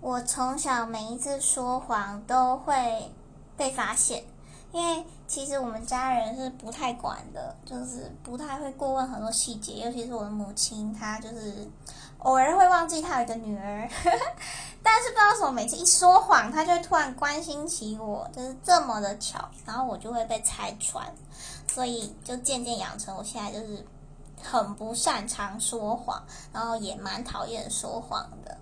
我从小每一次说谎都会被发现，因为其实我们家人是不太管的，就是不太会过问很多细节，尤其是我的母亲，她就是偶尔会忘记她有一个女儿，但是不知道为什么每次一说谎，她就会突然关心起我，就是这么的巧，然后我就会被拆穿，所以就渐渐养成我现在就是很不擅长说谎，然后也蛮讨厌说谎的。